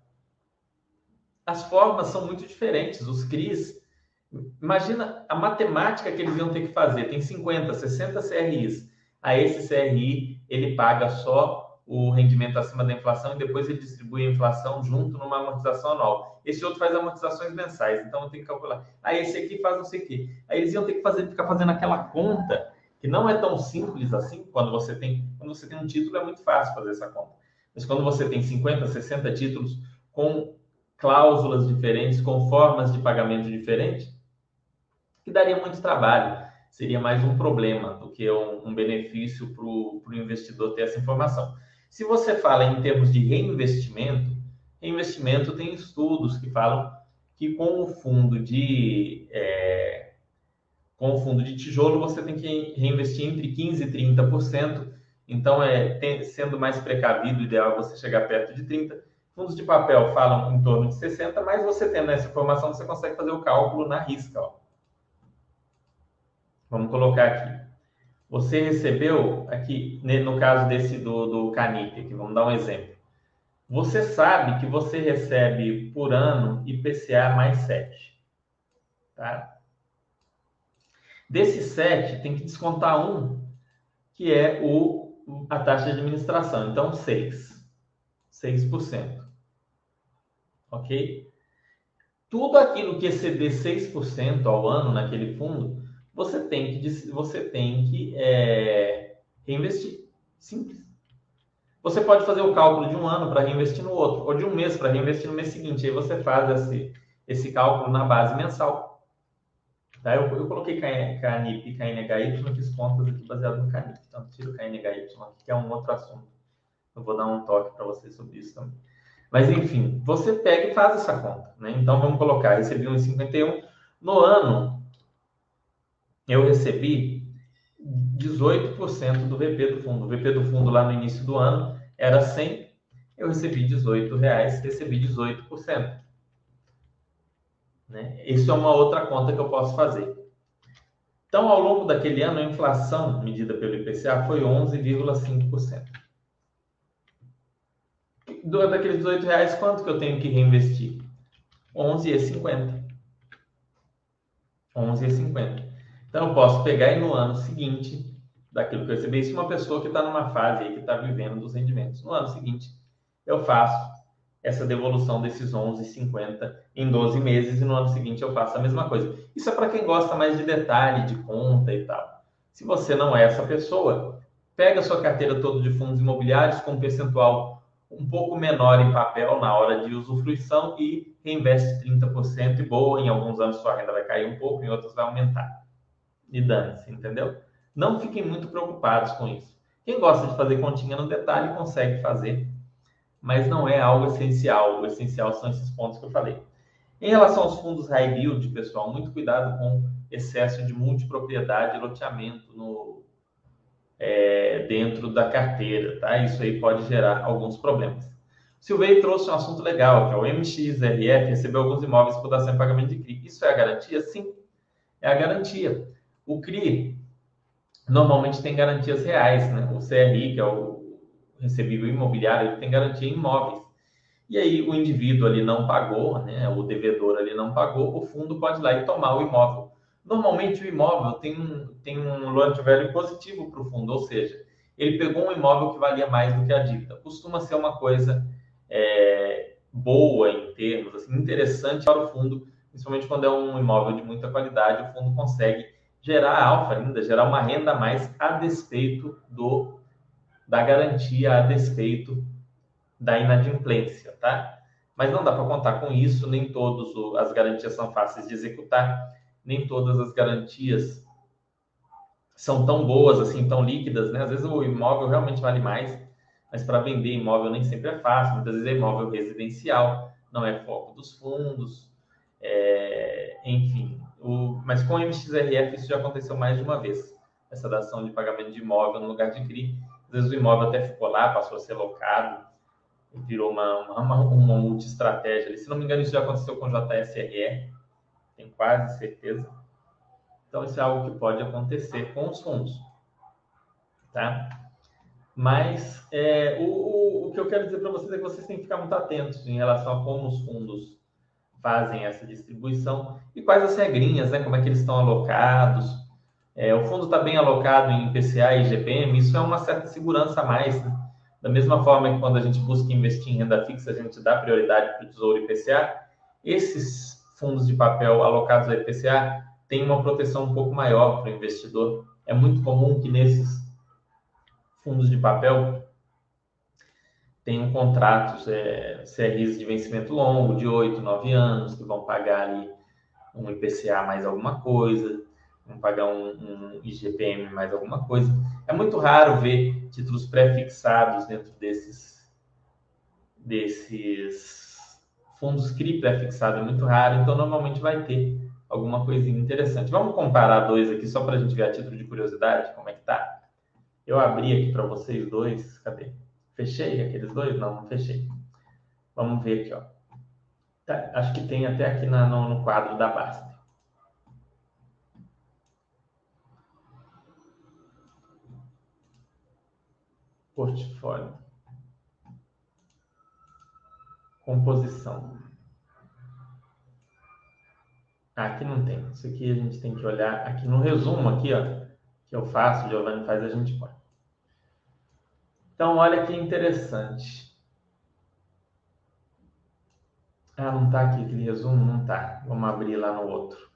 S1: As formas são muito diferentes. Os CRIs, imagina a matemática que eles iam ter que fazer. Tem 50, 60 CRIs. A esse CRI, ele paga só o rendimento acima da inflação e depois ele distribui a inflação junto numa amortização anual. Esse outro faz amortizações mensais, então eu tenho que calcular. Aí esse aqui faz não sei o quê. Aí eles iam ter que fazer, ficar fazendo aquela conta que não é tão simples assim. Quando você tem, quando você tem um título é muito fácil fazer essa conta. Mas quando você tem 50, 60 títulos com cláusulas diferentes, com formas de pagamento diferentes, que daria muito trabalho seria mais um problema do que um, um benefício para o investidor ter essa informação. Se você fala em termos de reinvestimento, reinvestimento tem estudos que falam que com o fundo de é, com o fundo de tijolo você tem que reinvestir entre 15% e 30%. Então, é, tem, sendo mais precavido, o ideal é você chegar perto de 30%. Fundos de papel falam em torno de 60%, mas você tendo essa informação, você consegue fazer o cálculo na risca. Ó. Vamos colocar aqui. Você recebeu aqui, no caso desse do, do aqui, vamos dar um exemplo. Você sabe que você recebe por ano IPCA mais 7. Tá? Desse 7, tem que descontar um, que é o, a taxa de administração. Então, 6. 6%. Ok? Tudo aquilo que exceder 6% ao ano naquele fundo, você tem que, você tem que é, reinvestir. Simples. Você pode fazer o cálculo de um ano para reinvestir no outro, ou de um mês para reinvestir no mês seguinte. Aí você faz esse, esse cálculo na base mensal. Tá? Eu, eu coloquei KNIP e KNHY, fiz contas aqui baseado no KNIP. Então, tiro KNHY aqui, que é um outro assunto. Eu vou dar um toque para vocês sobre isso também. Mas, enfim, você pega e faz essa conta. Né? Então, vamos colocar, recebi 1,51. No ano, eu recebi 18% do VP do fundo. O VP do fundo lá no início do ano era 100, eu recebi 18 reais, recebi 18%. Né? Isso é uma outra conta que eu posso fazer. Então, ao longo daquele ano, a inflação medida pelo IPCA foi 11,5%. Daqueles 18 reais, quanto que eu tenho que reinvestir? 11,50. 11,50. Então, eu posso pegar e no ano seguinte, daquilo que eu recebi, se uma pessoa que está numa fase aí, que está vivendo dos rendimentos, no ano seguinte, eu faço essa devolução desses 11,50 em 12 meses e no ano seguinte eu faço a mesma coisa. Isso é para quem gosta mais de detalhe, de conta e tal. Se você não é essa pessoa, pega a sua carteira toda de fundos imobiliários com um percentual um pouco menor em papel na hora de usufruição e reinveste 30% e boa, em alguns anos sua renda vai cair um pouco, em outros vai aumentar e dane-se, entendeu? Não fiquem muito preocupados com isso. Quem gosta de fazer continha no detalhe consegue fazer, mas não é algo essencial. O essencial são esses pontos que eu falei. Em relação aos fundos high yield, pessoal, muito cuidado com excesso de multipropriedade e loteamento no, é, dentro da carteira, tá? Isso aí pode gerar alguns problemas. Silvei trouxe um assunto legal, que é o MXRF recebeu alguns imóveis por dação em pagamento de CRI. Isso é a garantia? Sim, é a garantia. O CRI normalmente tem garantias reais, né? O CRI, que é o recebível imobiliário, ele tem garantia em imóveis. E aí o indivíduo ali não pagou, né? O devedor ali não pagou, o fundo pode ir lá e tomar o imóvel. Normalmente o imóvel tem um, tem um loan value positivo para o fundo, ou seja, ele pegou um imóvel que valia mais do que a dívida. Costuma ser uma coisa é, boa em termos, assim, interessante para o fundo, principalmente quando é um imóvel de muita qualidade, o fundo consegue gerar alfa ainda, gerar uma renda a mais a despeito do da garantia, a despeito da inadimplência, tá? Mas não dá para contar com isso, nem todas as garantias são fáceis de executar, nem todas as garantias são tão boas assim, tão líquidas, né? Às vezes o imóvel realmente vale mais, mas para vender imóvel nem sempre é fácil, muitas vezes é imóvel residencial, não é foco dos fundos, é, enfim. O, mas com o MXRF isso já aconteceu mais de uma vez, essa dação de pagamento de imóvel no lugar de CRI. Às vezes o imóvel até ficou lá, passou a ser locado, virou uma, uma, uma multi-estratégia. Se não me engano, isso já aconteceu com o JSRR, tenho quase certeza. Então, isso é algo que pode acontecer com os fundos. Tá? Mas é, o, o, o, que eu quero dizer para vocês é que vocês têm que ficar muito atentos em relação a como os fundos fazem essa distribuição e quais as regrinhas, né? Como é que eles estão alocados. É, o fundo está bem alocado em PCA e GPM, isso é uma certa segurança a mais. Né? Da mesma forma que quando a gente busca investir em renda fixa, a gente dá prioridade para o Tesouro IPCA, esses fundos de papel alocados ao IPCA têm uma proteção um pouco maior para o investidor. É muito comum que nesses fundos de papel tenham contratos, é, CRIs de vencimento longo, de 8, 9 anos, que vão pagar ali um IPCA mais alguma coisa, vão pagar um, um IGPM mais alguma coisa. É muito raro ver títulos pré-fixados dentro desses, desses fundos CRI pré-fixado, é muito raro, então normalmente vai ter alguma coisinha interessante. Vamos comparar dois aqui só para a gente ver a título de curiosidade como é que tá. Eu abri aqui para vocês dois. Cadê? Fechei aqueles dois? Não, não fechei. Vamos ver aqui, ó. Tá, acho que tem até aqui na, no, no quadro da Basta. Portfólio. Composição. Aqui não tem. Isso aqui a gente tem que olhar aqui no resumo aqui, ó, que eu faço, o Giovanni faz, a gente pode. Então, olha que interessante. Ah, não está aqui aquele resumo? Não está. Vamos abrir lá no outro.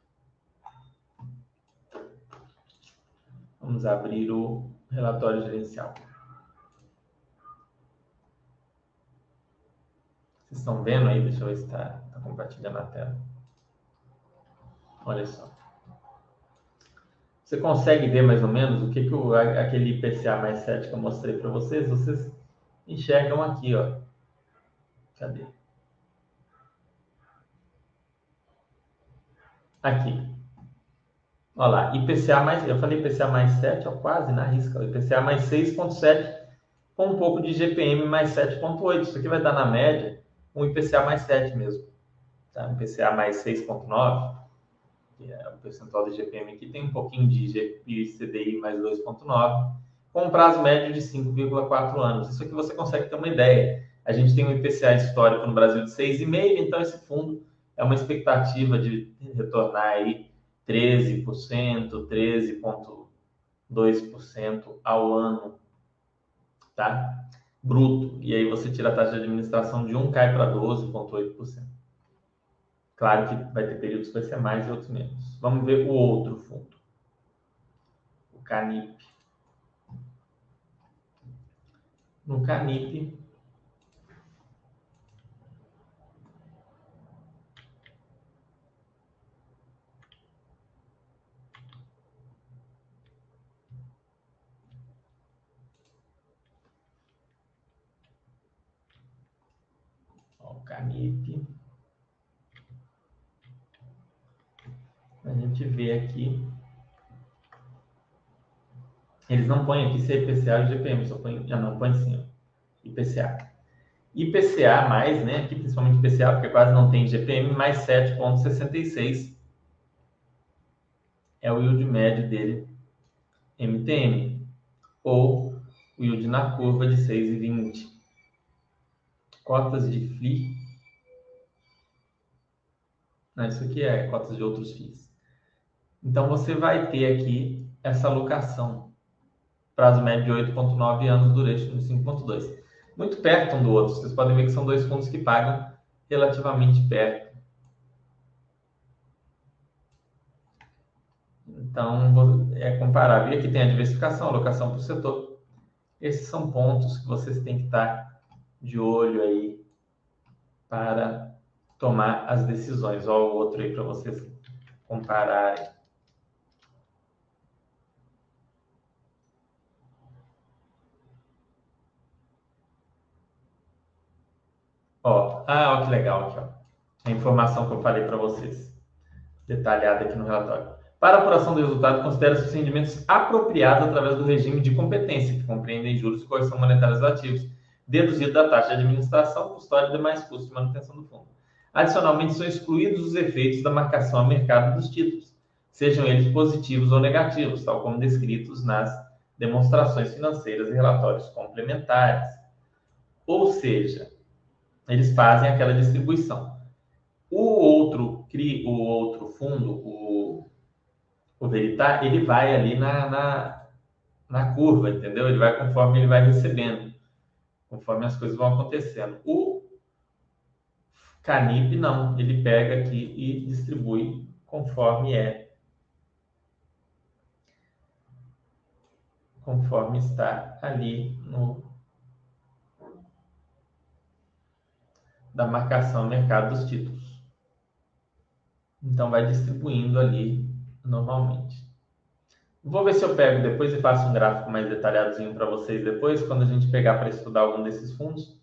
S1: Vamos abrir o relatório gerencial. Vocês estão vendo aí? Deixa eu ver se está tá compartilhando a tela. Olha só. Você consegue ver mais ou menos o que, que o, aquele IPCA mais 7 que eu mostrei para vocês? Vocês enxergam aqui, ó. Cadê? Aqui. Olha lá, IPCA mais, eu falei IPCA mais 7, ó, quase na risca. IPCA mais 6,7 com um pouco de GPM mais 7,8. Isso aqui vai dar na média um IPCA mais 7 mesmo. Tá? Um IPCA mais 6,9 que é o percentual do GPM aqui, tem um pouquinho de CDI mais 2,9, com um prazo médio de 5,4 anos. Isso aqui você consegue ter uma ideia. A gente tem um IPCA histórico no Brasil de 6,5, então esse fundo é uma expectativa de retornar aí 13%, 13,2% ao ano, tá? Bruto. E aí você tira a taxa de administração de 1, cai para 12,8%. Claro que vai ter períodos que vai ser mais e outros menos. Vamos ver o outro fundo. O Canip. No Canip, o Canip. a gente vê aqui Eles não põem aqui se é IPCA ou GPM, só põem, não põe sim, IPCA. IPCA mais, né, aqui principalmente IPCA, porque quase não tem GPM, mais 7,66 é o yield médio dele, MTM, ou o yield na curva de 6,20. Cotas de FLI, não, isso aqui é cotas de outros FIIs. Então, você vai ter aqui essa alocação, prazo médio de 8,9 anos, duration de 5,2 muito perto um do outro. Vocês podem ver que são dois fundos que pagam relativamente perto. Então, é comparável. E aqui tem a diversificação, alocação para o setor. Esses são pontos que vocês têm que estar de olho aí para tomar as decisões. Olha o outro aí para vocês compararem. Ó, ah, ó, que legal aqui, ó. A informação que eu falei para vocês, detalhada aqui no relatório. Para apuração do resultado, considera-se os rendimentos apropriados através do regime de competência, que compreendem juros e correção monetária dos ativos, deduzido da taxa de administração, custódia e demais custos de manutenção do fundo. Adicionalmente, são excluídos os efeitos da marcação a mercado dos títulos, sejam eles positivos ou negativos, tal como descritos nas demonstrações financeiras e relatórios complementares. Ou seja, eles fazem aquela distribuição. O outro CRI, o outro fundo, o, o Veritar, ele vai ali na, na, na curva, entendeu? Ele vai conforme ele vai recebendo, conforme as coisas vão acontecendo. O Canip não, ele pega aqui e distribui conforme é. Conforme está ali no da marcação mercado dos títulos. Então, vai distribuindo ali normalmente. Vou ver se eu pego depois e faço um gráfico mais detalhadozinho para vocês depois, quando a gente pegar para estudar algum desses fundos.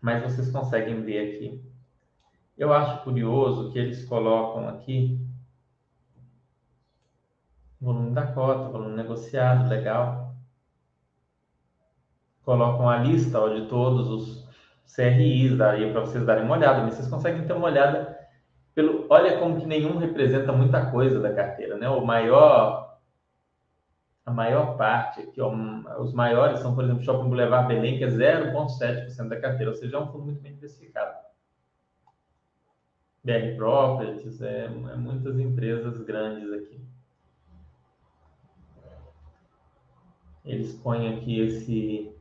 S1: Mas vocês conseguem ver aqui. Eu acho curioso que eles colocam aqui volume da cota, volume negociado, legal colocam a lista ó, de todos os CRIs, daria para vocês darem uma olhada, mas vocês conseguem ter uma olhada pelo. Olha como que nenhum representa muita coisa da carteira, né? O maior. A maior parte aqui, ó, os maiores são, por exemplo, Shopping Boulevard Belém, que é 0,7% da carteira, ou seja, é um fundo muito bem diversificado. BR Properties, é, é muitas empresas grandes aqui. Eles põem aqui esse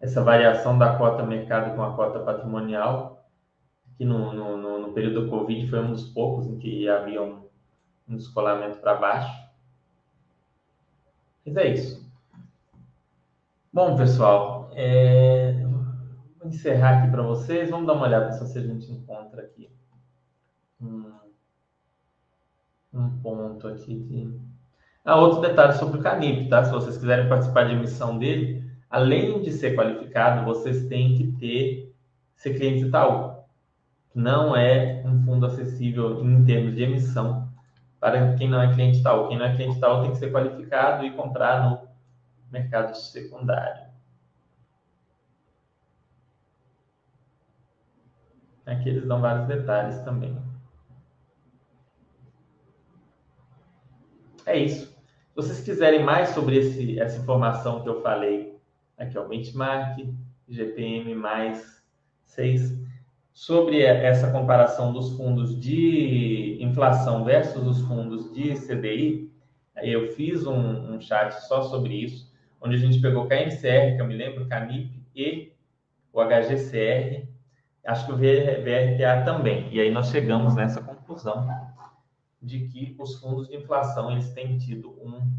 S1: essa variação da cota mercado com a cota patrimonial, que no, no, no período do Covid foi um dos poucos em que havia um, um descolamento para baixo. Mas é isso. Bom, pessoal, é... vou encerrar aqui para vocês. Vamos dar uma olhada se a gente encontra aqui um, um ponto aqui de... Ah, outro detalhe sobre o Canip, tá? Se vocês quiserem participar de emissão dele, além de ser qualificado, vocês têm que ter ser cliente Itaú. Não é um fundo acessível em termos de emissão para quem não é cliente Itaú. Quem não é cliente Itaú tem que ser qualificado e comprar no mercado secundário. Aqui eles dão vários detalhes também. É isso. Se vocês quiserem mais sobre esse, essa informação que eu falei Aqui, ó, benchmark, GPM mais 6. Sobre essa comparação dos fundos de inflação versus os fundos de CDI, eu fiz um, um chat só sobre isso, onde a gente pegou KNCR, que eu me lembro, CANIP e o HGCR, acho que o VRTA também. E aí nós chegamos nessa conclusão de que os fundos de inflação eles têm tido um,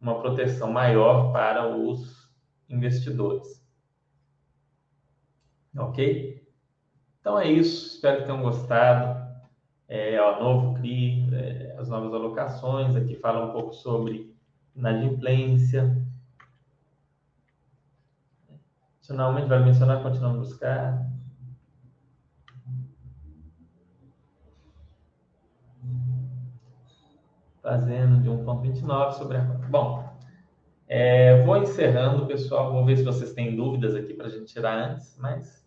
S1: uma proteção maior para os investidores. Ok? Então é isso. Espero que tenham gostado. É, ó, novo CRI, é, as novas alocações. Aqui fala um pouco sobre inadimplência. Adicionalmente, vai mencionar, continuando a buscar. Fazendo de 1,29 sobre a. Bom, é, vou encerrando, pessoal. Vou ver se vocês têm dúvidas aqui para a gente tirar antes, mas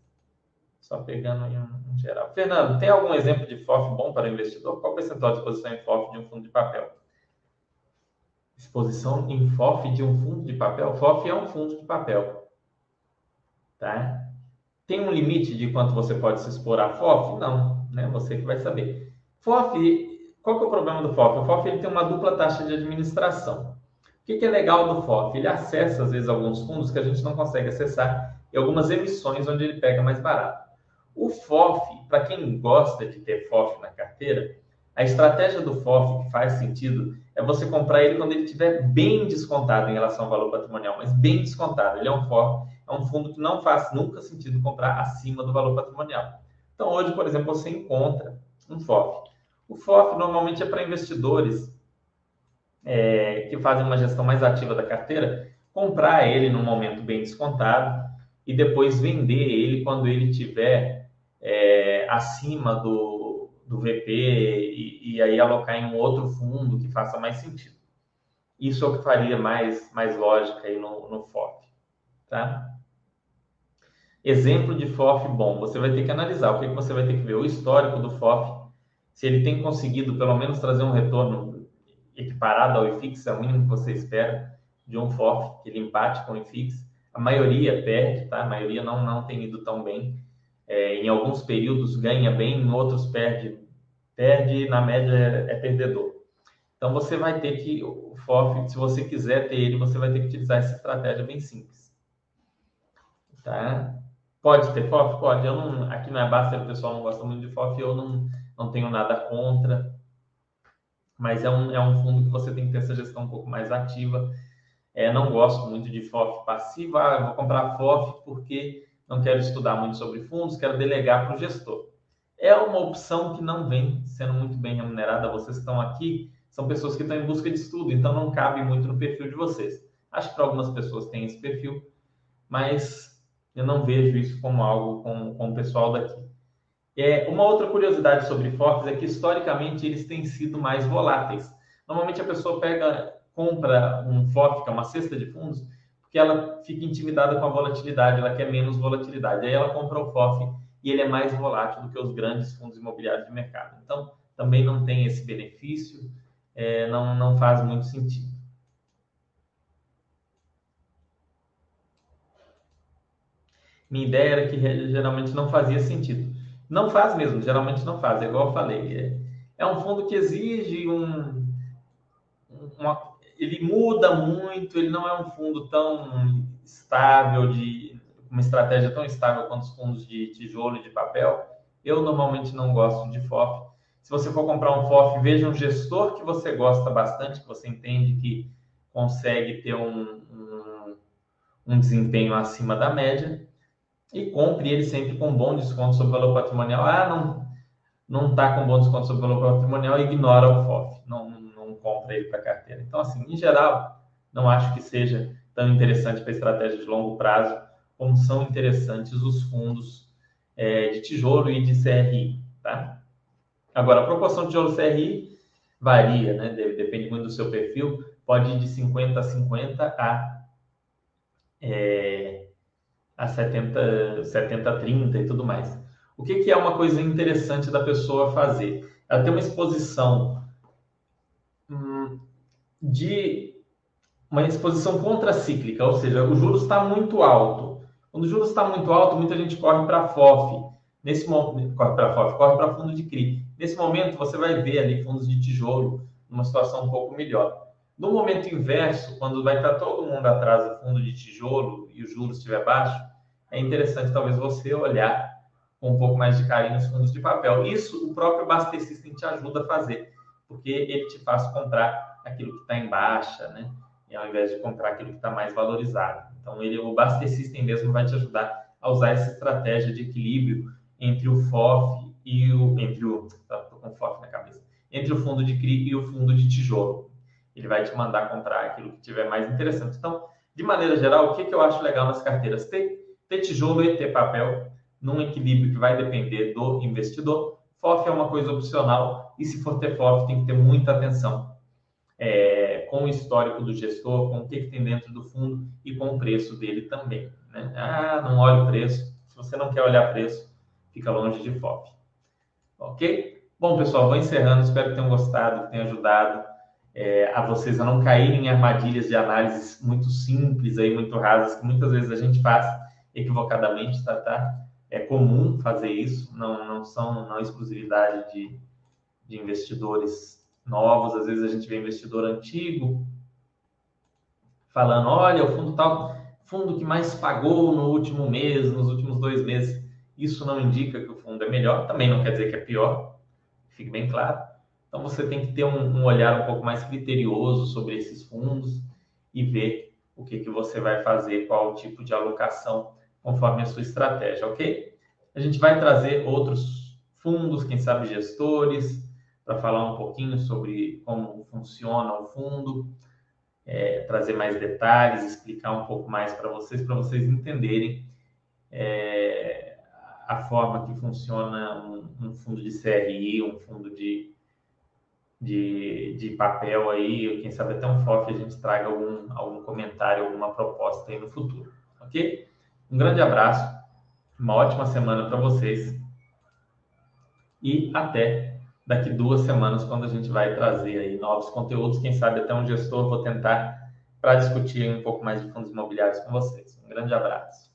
S1: só pegando em um, geral. Fernando, tem algum exemplo de FOF bom para investidor? Qual o percentual de exposição em FOF de um fundo de papel? Exposição em FOF de um fundo de papel? FOF é um fundo de papel. Tá? Tem um limite de quanto você pode se expor a FOF? Não, né? Você que vai saber. FOF qual que é o problema do FOF? O FOF ele tem uma dupla taxa de administração. O que, que é legal do FOF? Ele acessa, às vezes, alguns fundos que a gente não consegue acessar e algumas emissões onde ele pega mais barato. O FOF, para quem gosta de ter FOF na carteira, a estratégia do FOF que faz sentido é você comprar ele quando ele estiver bem descontado em relação ao valor patrimonial, mas bem descontado. Ele é um FOF, é um fundo que não faz nunca sentido comprar acima do valor patrimonial. Então, hoje, por exemplo, você encontra um FOF o FOF normalmente é para investidores é, que fazem uma gestão mais ativa da carteira, comprar ele num momento bem descontado e depois vender ele quando ele tiver acima do, do VP e, e, aí alocar em um outro fundo que faça mais sentido. Isso é o que faria mais, mais lógica aí no, no FOF. Tá? Exemplo de FOF bom, você vai ter que analisar. O que, que você vai ter que ver? O histórico do FOF se ele tem conseguido pelo menos trazer um retorno equiparado ao IFIX, é o mínimo que você espera de um FOF, que ele empate com o IFIX. A maioria perde, tá? A maioria não, não tem ido tão bem. É, em alguns períodos ganha bem, em outros perde. Perde, na média, é, é perdedor. Então, você vai ter que, o FOF, se você quiser ter ele, você vai ter que utilizar essa estratégia bem simples. Tá? Pode ter FOF? Pode. Eu não, aqui na Basta o pessoal não gosta muito de FOF, eu não não tenho nada contra, mas é um, é um fundo que você tem que ter essa gestão um pouco mais ativa. É, não gosto muito de FOF passiva, ah, vou comprar FOF porque não quero estudar muito sobre fundos, quero delegar para o gestor. É uma opção que não vem sendo muito bem remunerada. Vocês estão aqui, são pessoas que estão em busca de estudo, então não cabe muito no perfil de vocês. Acho que para algumas pessoas tem esse perfil, mas eu não vejo isso como algo com, com o pessoal daqui. É, uma outra curiosidade sobre FOFs é que historicamente eles têm sido mais voláteis. Normalmente a pessoa pega, compra um FOF, que é uma cesta de fundos, porque ela fica intimidada com a volatilidade, ela quer menos volatilidade. Aí ela compra o FOF e ele é mais volátil do que os grandes fundos imobiliários de mercado. Então, também não tem esse benefício, é, não, não faz muito sentido. Minha ideia era que geralmente não fazia sentido. Não faz mesmo, geralmente não faz, é igual eu falei. É, é um fundo que exige um. Uma, ele muda muito, ele não é um fundo tão estável, de uma estratégia tão estável quanto os fundos de tijolo e de papel. Eu normalmente não gosto de FOF. Se você for comprar um FOF, veja um gestor que você gosta bastante, que você entende que consegue ter um, um, um desempenho acima da média e compre ele sempre com bom desconto sobre o valor patrimonial. Ah, não não está com bom desconto sobre o valor patrimonial, ignora o FOF, não, compra ele para carteira. Então, assim, em geral, não acho que seja tão interessante para estratégia de longo prazo como são interessantes os fundos é, de tijolo e de CRI, tá? Agora, a proporção de tijolo CRI varia, né? Depende muito do seu perfil, pode ir de 50 a 50 a é, a 70, 70, 30 e tudo mais. O que, que é uma coisa interessante da pessoa fazer? Ela tem uma exposição de uma exposição contracíclica, ou seja, o juros está muito alto. Quando o juros está muito alto, muita gente corre para FOF. Nesse momento, corre para FOF, corre para fundo de CRI. Nesse momento, você vai ver ali fundos de tijolo numa situação um pouco melhor. No momento inverso, quando vai estar todo mundo atrás do fundo de tijolo e o juros estiver baixo, é interessante talvez você olhar com um pouco mais de carinho os fundos de papel. Isso o próprio Baster System te ajuda a fazer, porque ele te faz comprar aquilo que está em baixa, né? E ao invés de comprar aquilo que está mais valorizado. Então, ele, o Baster System mesmo vai te ajudar a usar essa estratégia de equilíbrio entre o FOF e o. Entre o. Tá, tô com FOF na cabeça. Entre o fundo de CRI e o fundo de tijolo ele vai te mandar comprar aquilo que tiver mais interessante. Então, de maneira geral, o que, que eu acho legal nas carteiras? Ter, ter tijolo e ter papel, num equilíbrio que vai depender do investidor. FOF é uma coisa opcional e se for ter FOF, tem que ter muita atenção. É, com o histórico do gestor, com o que, que, tem dentro do fundo e com o preço dele também. Né? Ah, não olha o preço. Se você não quer olhar preço, fica longe de FOF. Ok? Bom, pessoal, vou encerrando. Espero que tenham gostado, que tenha ajudado é, a vocês a não caírem em armadilhas de análises muito simples, aí, muito rasas, que muitas vezes a gente faz equivocadamente, tá? tá? É comum fazer isso, não, não são não é exclusividade de, de investidores novos. Às vezes a gente vê investidor antigo falando: olha, o fundo tal, fundo que mais pagou no último mês, nos últimos dois meses. Isso não indica que o fundo é melhor, também não quer dizer que é pior, fique bem claro. Então você tem que ter um, um olhar um pouco mais criterioso sobre esses fundos e ver o que, que você vai fazer, qual o tipo de alocação conforme a sua estratégia, ok? A gente vai trazer outros fundos, quem sabe gestores, para falar um pouquinho sobre como funciona o fundo, é, trazer mais detalhes, explicar um pouco mais para vocês, para vocês entenderem é, a forma que funciona um, um, fundo de CRI, um fundo de, de, de papel aí, quem sabe até um FOF a gente traga algum, algum comentário, alguma proposta aí no futuro, ok? Um grande abraço, uma ótima semana para vocês e até daqui duas semanas, quando a gente vai trazer aí novos conteúdos, quem sabe até um gestor, vou tentar para discutir um pouco mais de fundos imobiliários com vocês. Um grande abraço.